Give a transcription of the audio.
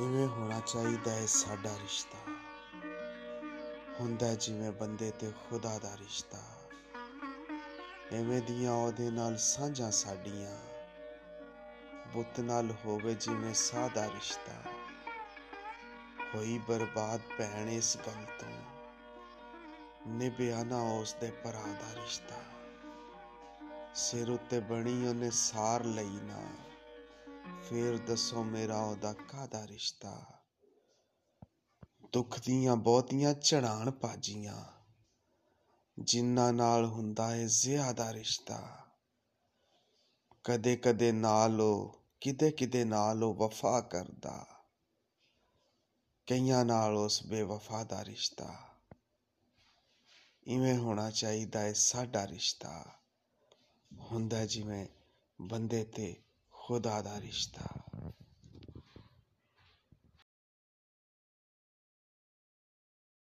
ਇਵੇਂ ਹੋਣਾ ਚਾਹੀਦਾ ਹੈ ਸਾਡਾ ਰਿਸ਼ਤਾ। ਹੁੰਦਾ ਜਿਵੇਂ ਬੰਦੇ ਤੇ ਖੁਦਾ ਦਾ ਰਿਸ਼ਤਾ। ਐਵੇਂ ਦੀਆਂ ਉਹਦੇ ਨਾਲ ਸਾਂਝਾਂ ਸਾਡੀਆਂ। ਬੁੱਤ ਨਾਲ ਹੋਵੇ ਜਿਵੇਂ ਸਾਦਾ ਰਿਸ਼ਤਾ। ਹੋਈ ਬਰਬਾਦ ਭੈਣ ਇਸ ਗੱਲ ਤੋਂ। ਨਿਭਿਆ ਨਾ ਉਸ ਦੇ ਭਰਾ ਦਾ ਰਿਸ਼ਤਾ। ਸਿਰ ਉੱਤੇ ਬਣੀ ਉਹਨੇ ਸਾਰ ਲਈ ਨਾ। ਫੇਰ ਦੱਸੋ ਮੇਰਾ ਉਹਦਾ ਕਾਹਦਾ ਰਿਸ਼ਤਾ? ਦੁੱਖ ਦੀਆਂ ਬਹੁਤੀਆਂ ਚੜਾਣ ਪਾਜੀਆਂ ਜਿਨ੍ਹਾਂ ਨਾਲ ਹੁੰਦਾ ਏ ਜ਼ਿਆਦਾ ਰਿਸ਼ਤਾ। ਕਦੇ ਕਦੇ ਨਾਲ ਉਹ, ਕਿਤੇ ਕਿਤੇ ਨਾਲ ਉਹ ਵਫਾ ਕਰਦਾ। ਕਈਆਂ ਨਾਲ ਉਸ ਬੇਵਫਾ ਦਾ ਰਿਸ਼ਤਾ। ਇਵੇਂ ਹੋਣਾ ਚਾਹੀਦਾ ਏ ਸਾਡਾ ਰਿਸ਼ਤਾ। ਹੁੰਦਾ ਜਿਵੇਂ ਬੰਦੇ ਤੇ ਖੁਦਾ ਦਾ ਰਿਸ਼ਤਾ